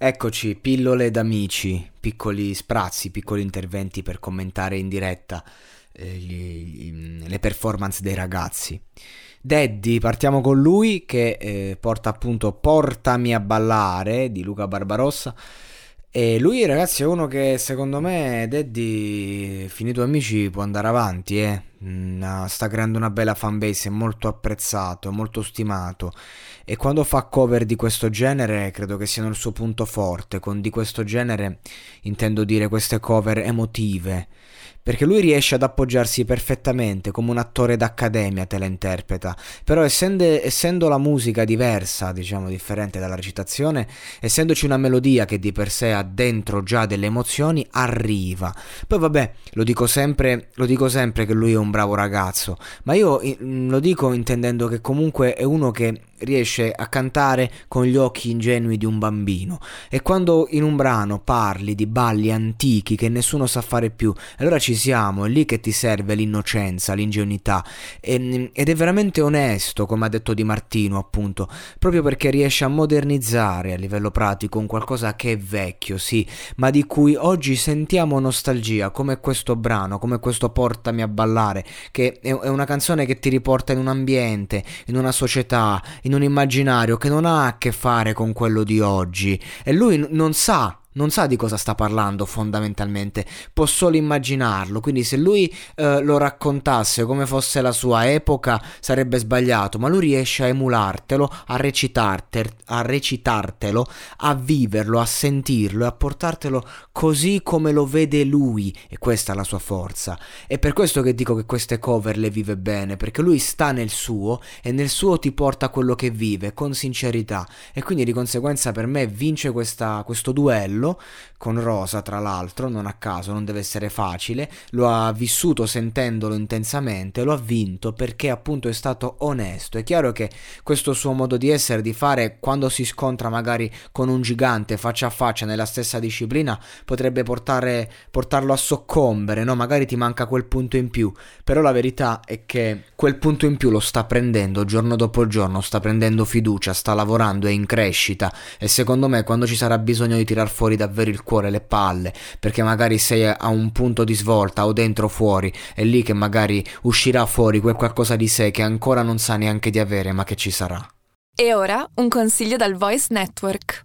Eccoci, pillole d'amici, piccoli sprazzi, piccoli interventi per commentare in diretta eh, gli, gli, le performance dei ragazzi. Daddy, partiamo con lui che eh, porta appunto Portami a ballare di Luca Barbarossa e lui, ragazzi, è uno che secondo me, Daddy, finito amici, può andare avanti, eh. Mm, sta creando una bella fanbase, è molto apprezzato, molto stimato. E quando fa cover di questo genere, credo che siano il suo punto forte. Con di questo genere intendo dire queste cover emotive perché lui riesce ad appoggiarsi perfettamente come un attore d'accademia te la interpreta, però essendo, essendo, la musica diversa, diciamo differente dalla recitazione, essendoci una melodia che di per sé ha dentro già delle emozioni, arriva. Poi vabbè, lo dico sempre, lo dico sempre che lui è un bravo ragazzo, ma io lo dico intendendo che comunque è uno che riesce a cantare con gli occhi ingenui di un bambino. E quando in un brano parli di balli antichi che nessuno sa fare più allora ci siamo è lì che ti serve l'innocenza l'ingenuità. E, ed è veramente onesto come ha detto Di Martino appunto proprio perché riesce a modernizzare a livello pratico un qualcosa che è vecchio sì ma di cui oggi sentiamo nostalgia come questo brano come questo Portami a ballare che è una canzone che ti riporta in un ambiente in una società in un immaginario che non ha a che fare con quello di oggi. E lui n- non sa non sa di cosa sta parlando fondamentalmente, può solo immaginarlo, quindi se lui eh, lo raccontasse come fosse la sua epoca sarebbe sbagliato, ma lui riesce a emulartelo, a, a recitartelo, a viverlo, a sentirlo e a portartelo così come lo vede lui. E questa è la sua forza. È per questo che dico che queste cover le vive bene, perché lui sta nel suo e nel suo ti porta quello che vive con sincerità. E quindi di conseguenza per me vince questa, questo duello bello, con Rosa tra l'altro, non a caso, non deve essere facile, lo ha vissuto sentendolo intensamente, lo ha vinto perché appunto è stato onesto. È chiaro che questo suo modo di essere, di fare, quando si scontra magari con un gigante faccia a faccia nella stessa disciplina, potrebbe portare, portarlo a soccombere, no? Magari ti manca quel punto in più, però la verità è che quel punto in più lo sta prendendo giorno dopo giorno, sta prendendo fiducia, sta lavorando, è in crescita e secondo me quando ci sarà bisogno di tirar fuori davvero il cuore, le palle, perché magari sei a un punto di svolta o dentro o fuori, è lì che magari uscirà fuori quel qualcosa di sé che ancora non sa neanche di avere, ma che ci sarà. E ora un consiglio dal Voice Network.